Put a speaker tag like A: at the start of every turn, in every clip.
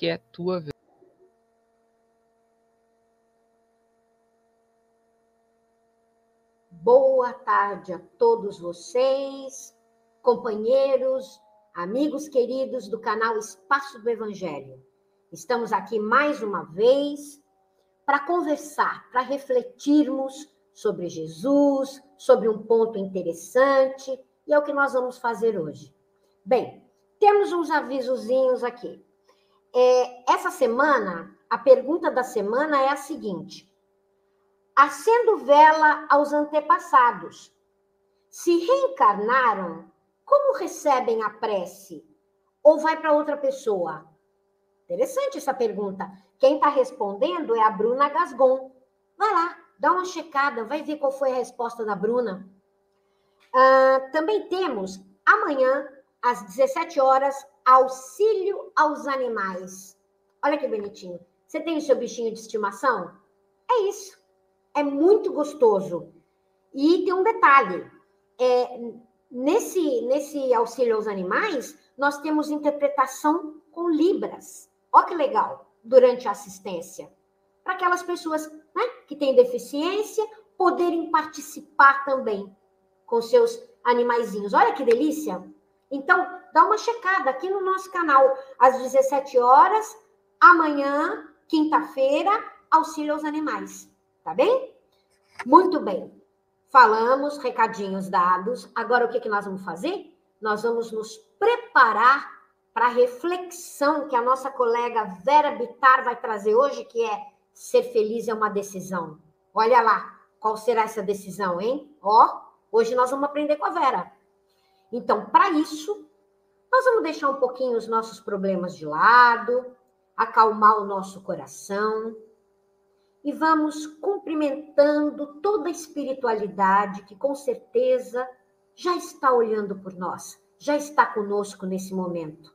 A: que é tua vez.
B: Boa tarde a todos vocês, companheiros, amigos queridos do canal Espaço do Evangelho. Estamos aqui mais uma vez para conversar, para refletirmos sobre Jesus, sobre um ponto interessante, e é o que nós vamos fazer hoje. Bem, temos uns avisozinhos aqui. É, essa semana, a pergunta da semana é a seguinte: acendo vela aos antepassados. Se reencarnaram, como recebem a prece? Ou vai para outra pessoa? Interessante essa pergunta. Quem está respondendo é a Bruna Gasgon. Vai lá, dá uma checada, vai ver qual foi a resposta da Bruna. Uh, também temos amanhã, às 17 horas, auxílio aos animais. Olha que bonitinho. Você tem o seu bichinho de estimação? É isso. É muito gostoso. E tem um detalhe: é, nesse, nesse auxílio aos animais, nós temos interpretação com Libras. Olha que legal, durante a assistência. Para aquelas pessoas né, que têm deficiência poderem participar também com seus animaizinhos. Olha que delícia! Então, dá uma checada aqui no nosso canal, às 17 horas, amanhã, quinta-feira, auxílio aos animais. Tá bem? Muito bem. Falamos, recadinhos dados. Agora, o que, que nós vamos fazer? Nós vamos nos preparar para a reflexão que a nossa colega Vera Bitar vai trazer hoje, que é ser feliz é uma decisão. Olha lá, qual será essa decisão, hein? Ó, hoje nós vamos aprender com a Vera. Então, para isso, nós vamos deixar um pouquinho os nossos problemas de lado, acalmar o nosso coração e vamos cumprimentando toda a espiritualidade que com certeza já está olhando por nós, já está conosco nesse momento.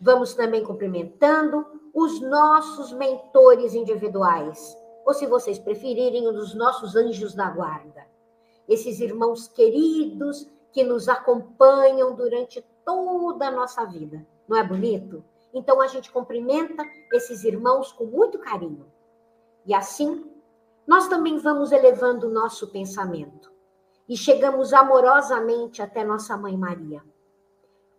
B: Vamos também cumprimentando os nossos mentores individuais, ou se vocês preferirem, os nossos anjos da guarda. Esses irmãos queridos que nos acompanham durante toda a nossa vida. Não é bonito? Então a gente cumprimenta esses irmãos com muito carinho. E assim, nós também vamos elevando o nosso pensamento e chegamos amorosamente até nossa mãe Maria.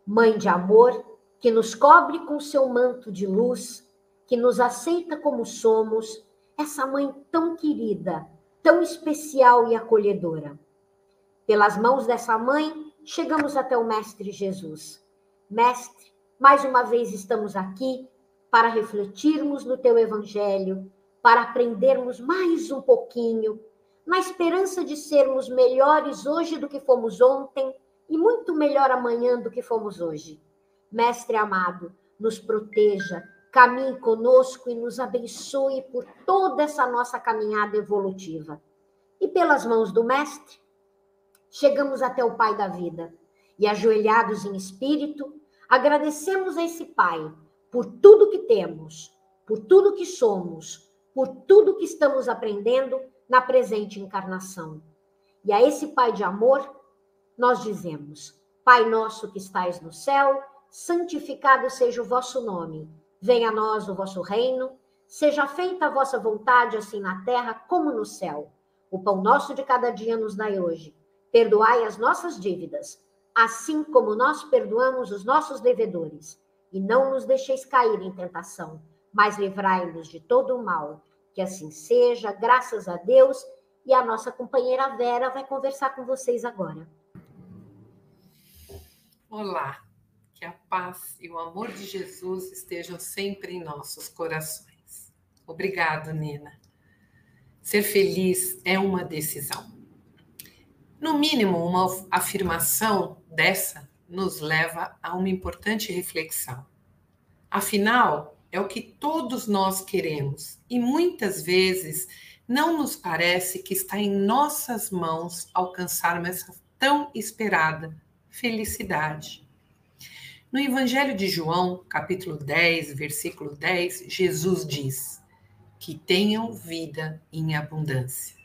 B: Mãe de amor, que nos cobre com seu manto de luz, que nos aceita como somos, essa mãe tão querida, tão especial e acolhedora. Pelas mãos dessa mãe, chegamos até o Mestre Jesus. Mestre, mais uma vez estamos aqui para refletirmos no teu evangelho, para aprendermos mais um pouquinho, na esperança de sermos melhores hoje do que fomos ontem e muito melhor amanhã do que fomos hoje. Mestre amado, nos proteja, caminhe conosco e nos abençoe por toda essa nossa caminhada evolutiva. E pelas mãos do Mestre, chegamos até o Pai da vida e, ajoelhados em espírito, agradecemos a esse Pai por tudo que temos, por tudo que somos, por tudo que estamos aprendendo na presente encarnação. E a esse Pai de amor, nós dizemos: Pai nosso que estais no céu, santificado seja o vosso nome. Venha a nós o vosso reino, seja feita a vossa vontade, assim na terra como no céu. O pão nosso de cada dia nos dai hoje Perdoai as nossas dívidas, assim como nós perdoamos os nossos devedores. E não nos deixeis cair em tentação, mas livrai-nos de todo o mal. Que assim seja, graças a Deus. E a nossa companheira Vera vai conversar com vocês agora.
C: Olá, que a paz e o amor de Jesus estejam sempre em nossos corações. Obrigado, Nina. Ser feliz é uma decisão. No mínimo, uma afirmação dessa nos leva a uma importante reflexão. Afinal, é o que todos nós queremos e muitas vezes não nos parece que está em nossas mãos alcançarmos essa tão esperada felicidade. No Evangelho de João, capítulo 10, versículo 10, Jesus diz: Que tenham vida em abundância.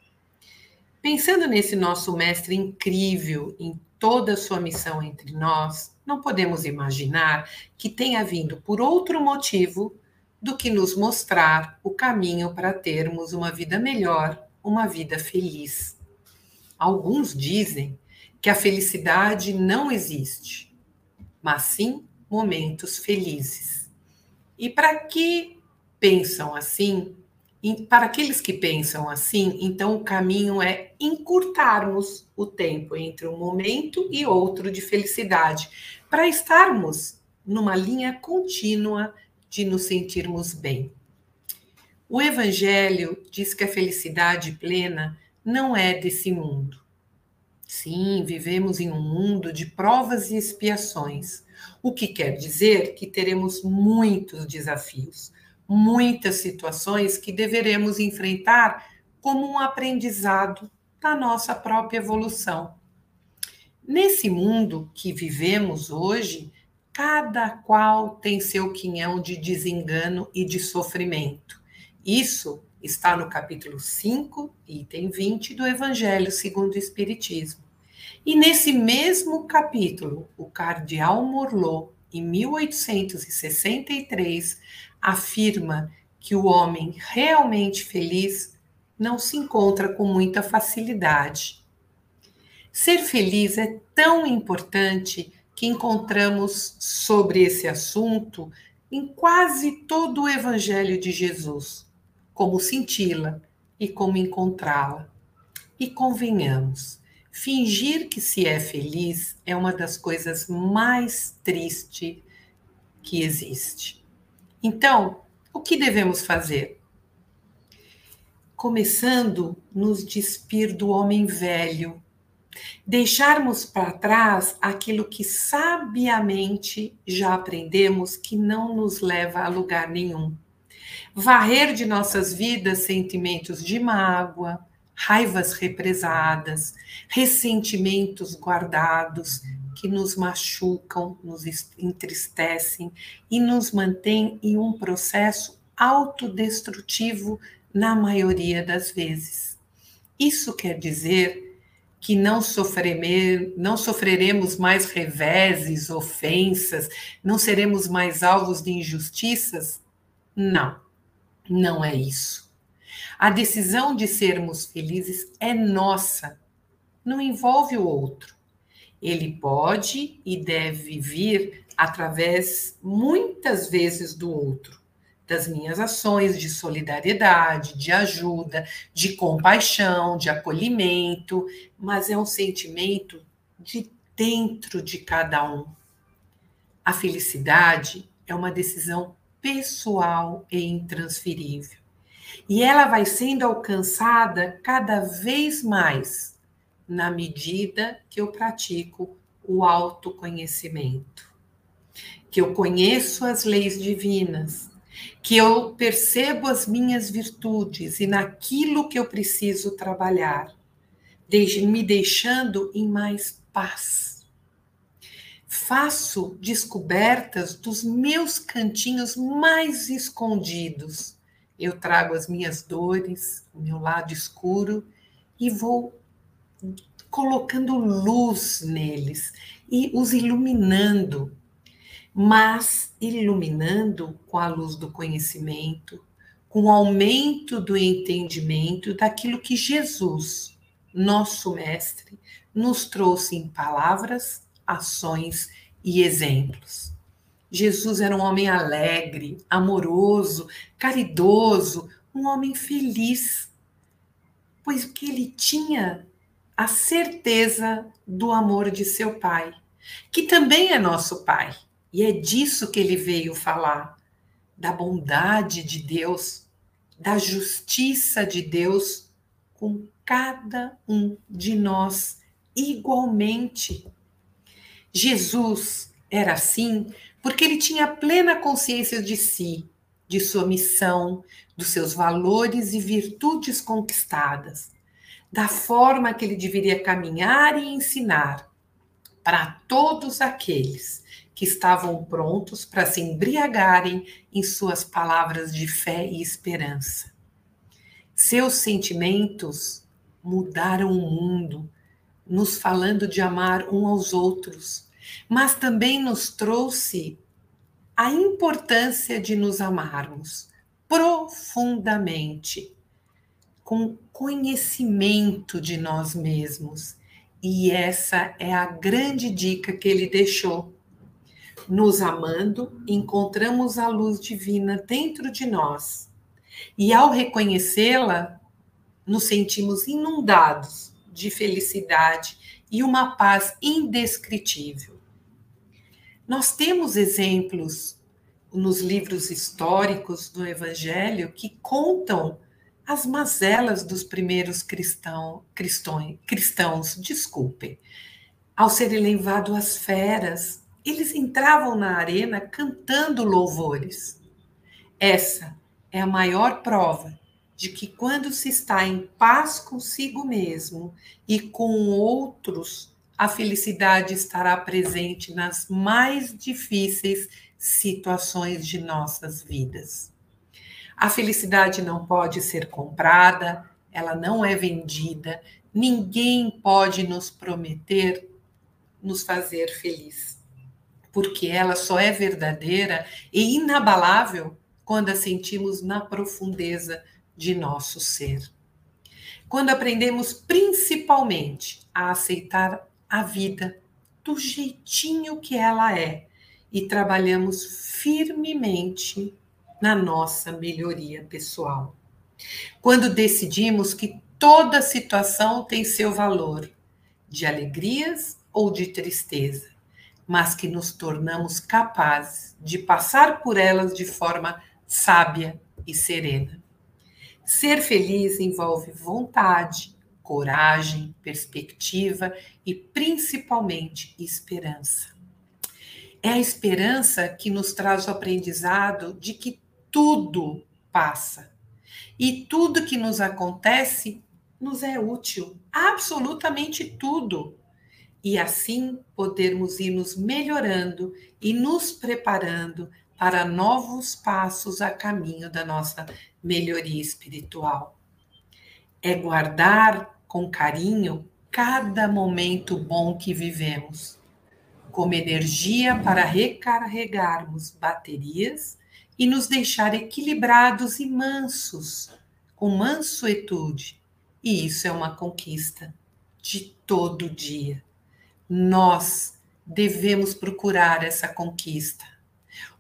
C: Pensando nesse nosso mestre incrível em toda a sua missão entre nós, não podemos imaginar que tenha vindo por outro motivo do que nos mostrar o caminho para termos uma vida melhor, uma vida feliz. Alguns dizem que a felicidade não existe, mas sim momentos felizes. E para que pensam assim, para aqueles que pensam assim, então o caminho é encurtarmos o tempo entre um momento e outro de felicidade, para estarmos numa linha contínua de nos sentirmos bem. O Evangelho diz que a felicidade plena não é desse mundo. Sim, vivemos em um mundo de provas e expiações, o que quer dizer que teremos muitos desafios, muitas situações que deveremos enfrentar como um aprendizado da nossa própria evolução. Nesse mundo que vivemos hoje, cada qual tem seu quinhão de desengano e de sofrimento. Isso está no capítulo 5, item 20 do Evangelho segundo o Espiritismo. E nesse mesmo capítulo, o cardeal Morlot, em 1863, afirma que o homem realmente feliz não se encontra com muita facilidade. Ser feliz é tão importante que encontramos sobre esse assunto em quase todo o Evangelho de Jesus, como senti-la e como encontrá-la. E convenhamos, fingir que se é feliz é uma das coisas mais tristes que existe. Então, o que devemos fazer? Começando nos despir do homem velho, deixarmos para trás aquilo que sabiamente já aprendemos que não nos leva a lugar nenhum. Varrer de nossas vidas sentimentos de mágoa, raivas represadas, ressentimentos guardados que nos machucam, nos entristecem e nos mantêm em um processo autodestrutivo na maioria das vezes. Isso quer dizer que não, sofreme, não sofreremos mais reveses, ofensas, não seremos mais alvos de injustiças? Não, não é isso. A decisão de sermos felizes é nossa, não envolve o outro. Ele pode e deve vir através, muitas vezes, do outro, das minhas ações de solidariedade, de ajuda, de compaixão, de acolhimento, mas é um sentimento de dentro de cada um. A felicidade é uma decisão pessoal e intransferível. E ela vai sendo alcançada cada vez mais na medida que eu pratico o autoconhecimento, que eu conheço as leis divinas, que eu percebo as minhas virtudes e naquilo que eu preciso trabalhar, me deixando em mais paz. Faço descobertas dos meus cantinhos mais escondidos. Eu trago as minhas dores, o meu lado escuro e vou colocando luz neles e os iluminando, mas iluminando com a luz do conhecimento, com o aumento do entendimento daquilo que Jesus, nosso Mestre, nos trouxe em palavras, ações e exemplos. Jesus era um homem alegre, amoroso, caridoso, um homem feliz, pois que ele tinha a certeza do amor de seu Pai, que também é nosso Pai. E é disso que ele veio falar, da bondade de Deus, da justiça de Deus com cada um de nós igualmente. Jesus era assim porque ele tinha plena consciência de si, de sua missão, dos seus valores e virtudes conquistadas da forma que ele deveria caminhar e ensinar para todos aqueles que estavam prontos para se embriagarem em suas palavras de fé e esperança. Seus sentimentos mudaram o mundo, nos falando de amar um aos outros, mas também nos trouxe a importância de nos amarmos profundamente, com conhecimento de nós mesmos. E essa é a grande dica que ele deixou. Nos amando, encontramos a luz divina dentro de nós. E ao reconhecê-la, nos sentimos inundados de felicidade e uma paz indescritível. Nós temos exemplos nos livros históricos do Evangelho que contam as mazelas dos primeiros cristão, cristão, cristãos, desculpem. Ao serem levados às feras, eles entravam na arena cantando louvores. Essa é a maior prova de que quando se está em paz consigo mesmo e com outros, a felicidade estará presente nas mais difíceis situações de nossas vidas. A felicidade não pode ser comprada, ela não é vendida, ninguém pode nos prometer nos fazer feliz, porque ela só é verdadeira e inabalável quando a sentimos na profundeza de nosso ser. Quando aprendemos principalmente a aceitar a vida do jeitinho que ela é e trabalhamos firmemente na nossa melhoria pessoal. Quando decidimos que toda situação tem seu valor, de alegrias ou de tristeza, mas que nos tornamos capazes de passar por elas de forma sábia e serena. Ser feliz envolve vontade, coragem, perspectiva e principalmente esperança. É a esperança que nos traz o aprendizado de que tudo passa. E tudo que nos acontece nos é útil, absolutamente tudo. E assim podermos ir nos melhorando e nos preparando para novos passos a caminho da nossa melhoria espiritual. É guardar com carinho cada momento bom que vivemos, como energia para recarregarmos baterias e nos deixar equilibrados e mansos, com mansuetude. E isso é uma conquista de todo dia. Nós devemos procurar essa conquista.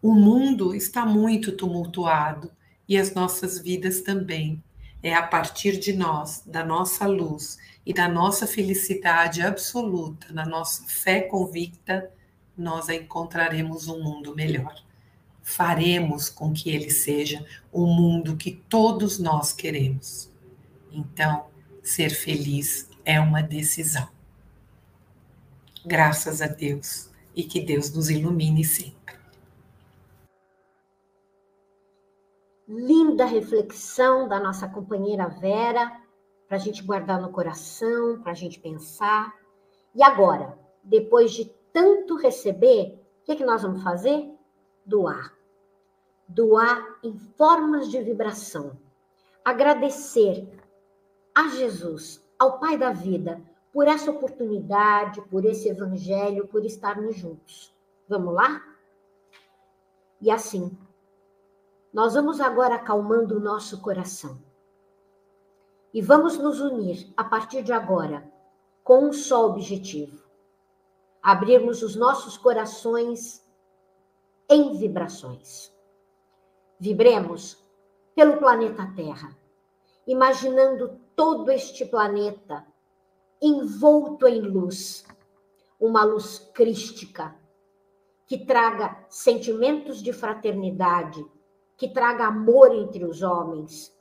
C: O mundo está muito tumultuado e as nossas vidas também. É a partir de nós, da nossa luz e da nossa felicidade absoluta, na nossa fé convicta, nós encontraremos um mundo melhor faremos com que ele seja o mundo que todos nós queremos. Então, ser feliz é uma decisão. Graças a Deus e que Deus nos ilumine sempre.
B: Linda reflexão da nossa companheira Vera, para a gente guardar no coração, para a gente pensar. E agora, depois de tanto receber, o que, é que nós vamos fazer? Doar doar em formas de vibração. Agradecer a Jesus, ao Pai da vida, por essa oportunidade, por esse evangelho, por estarmos juntos. Vamos lá? E assim, nós vamos agora acalmando o nosso coração. E vamos nos unir a partir de agora com um só objetivo: abrirmos os nossos corações em vibrações. Vibremos pelo planeta Terra, imaginando todo este planeta envolto em luz, uma luz crística que traga sentimentos de fraternidade, que traga amor entre os homens,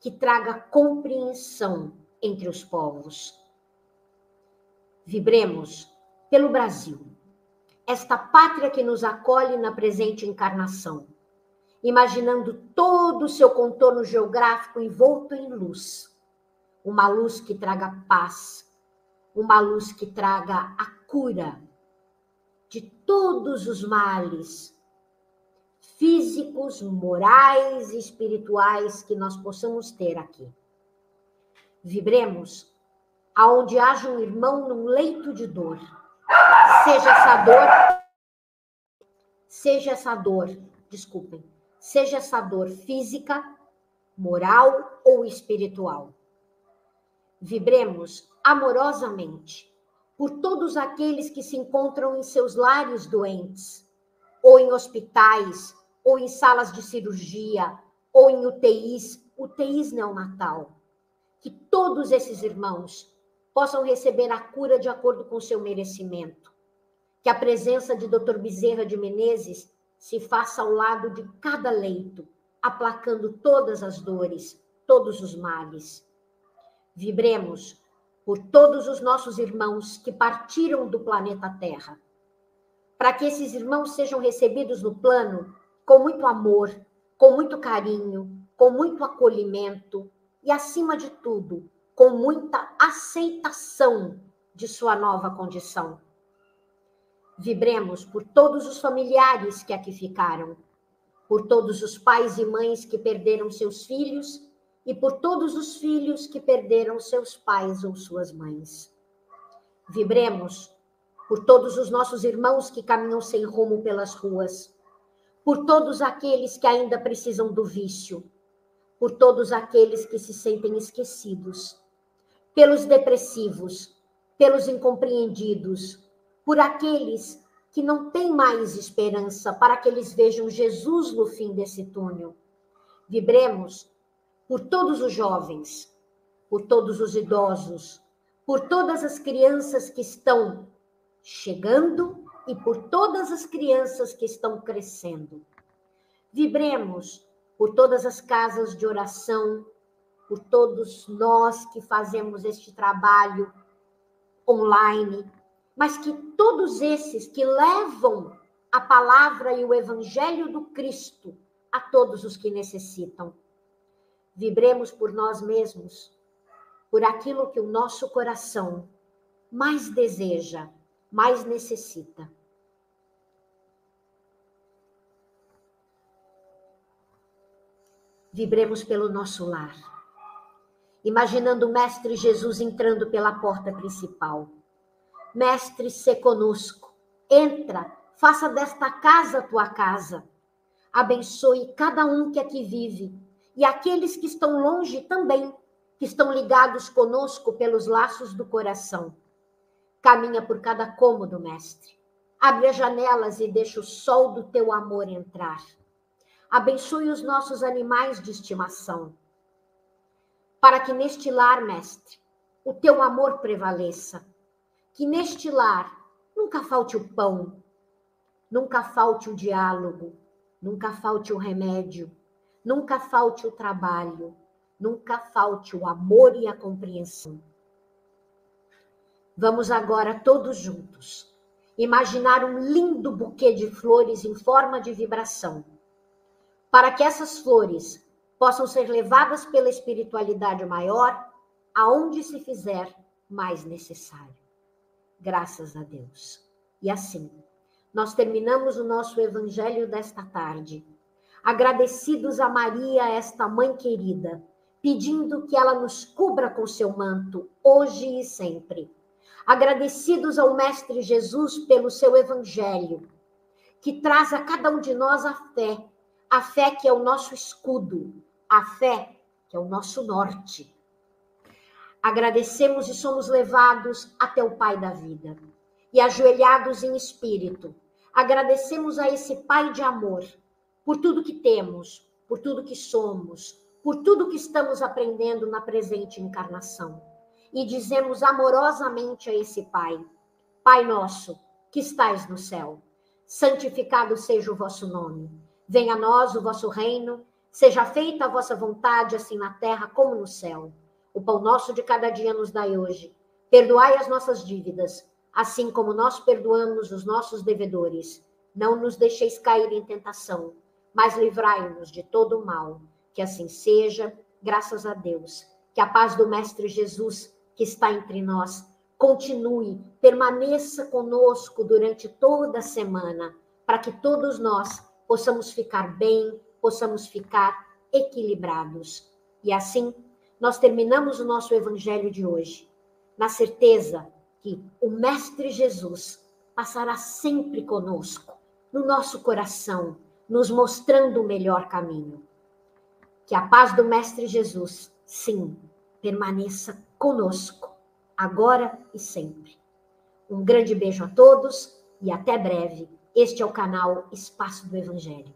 B: que traga compreensão entre os povos. Vibremos pelo Brasil, esta pátria que nos acolhe na presente encarnação imaginando todo o seu contorno geográfico envolto em luz. Uma luz que traga paz, uma luz que traga a cura de todos os males físicos, morais e espirituais que nós possamos ter aqui. Vibremos aonde haja um irmão num leito de dor. Seja essa dor seja essa dor, desculpem, seja essa dor física, moral ou espiritual. Vibremos amorosamente por todos aqueles que se encontram em seus lares doentes, ou em hospitais, ou em salas de cirurgia, ou em UTIs, UTIs neonatal. Que todos esses irmãos possam receber a cura de acordo com seu merecimento. Que a presença de Dr. Bezerra de Menezes se faça ao lado de cada leito, aplacando todas as dores, todos os males. Vibremos por todos os nossos irmãos que partiram do planeta Terra, para que esses irmãos sejam recebidos no plano com muito amor, com muito carinho, com muito acolhimento e, acima de tudo, com muita aceitação de sua nova condição. Vibremos por todos os familiares que aqui ficaram, por todos os pais e mães que perderam seus filhos e por todos os filhos que perderam seus pais ou suas mães. Vibremos por todos os nossos irmãos que caminham sem rumo pelas ruas, por todos aqueles que ainda precisam do vício, por todos aqueles que se sentem esquecidos, pelos depressivos, pelos incompreendidos, por aqueles que não têm mais esperança, para que eles vejam Jesus no fim desse túnel. Vibremos por todos os jovens, por todos os idosos, por todas as crianças que estão chegando e por todas as crianças que estão crescendo. Vibremos por todas as casas de oração, por todos nós que fazemos este trabalho online, mas que todos esses que levam a palavra e o evangelho do Cristo a todos os que necessitam. Vibremos por nós mesmos, por aquilo que o nosso coração mais deseja, mais necessita. Vibremos pelo nosso lar, imaginando o Mestre Jesus entrando pela porta principal. Mestre, se conosco, entra, faça desta casa tua casa. Abençoe cada um que aqui vive e aqueles que estão longe também, que estão ligados conosco pelos laços do coração. Caminha por cada cômodo, mestre. Abre as janelas e deixa o sol do teu amor entrar. Abençoe os nossos animais de estimação. Para que neste lar, mestre, o teu amor prevaleça. Que neste lar nunca falte o pão, nunca falte o diálogo, nunca falte o remédio, Nunca falte o trabalho, nunca falte o amor e a compreensão. Vamos agora todos juntos imaginar um lindo buquê de flores em forma de vibração, para que essas flores possam ser levadas pela espiritualidade maior aonde se fizer mais necessário. Graças a Deus. E assim, nós terminamos o nosso evangelho desta tarde agradecidos a Maria, esta mãe querida, pedindo que ela nos cubra com seu manto, hoje e sempre. Agradecidos ao Mestre Jesus pelo seu evangelho, que traz a cada um de nós a fé, a fé que é o nosso escudo, a fé que é o nosso norte. Agradecemos e somos levados até o Pai da vida. E ajoelhados em espírito, agradecemos a esse Pai de amor por tudo que temos, por tudo que somos, por tudo que estamos aprendendo na presente encarnação. E dizemos amorosamente a esse Pai: Pai nosso, que estais no céu, santificado seja o vosso nome. Venha a nós o vosso reino, seja feita a vossa vontade, assim na terra como no céu. O pão nosso de cada dia nos dai hoje. Perdoai as nossas dívidas, assim como nós perdoamos os nossos devedores. Não nos deixeis cair em tentação mas livrai-nos de todo o mal. Que assim seja, graças a Deus. Que a paz do Mestre Jesus, que está entre nós, continue, permaneça conosco durante toda a semana, para que todos nós possamos ficar bem, possamos ficar equilibrados. E assim, nós terminamos o nosso evangelho de hoje, na certeza que o Mestre Jesus passará sempre conosco no nosso coração, nos mostrando o melhor caminho. Que a paz do Mestre Jesus, sim, permaneça conosco, agora e sempre. Um grande beijo a todos e até breve. Este é o canal Espaço do Evangelho.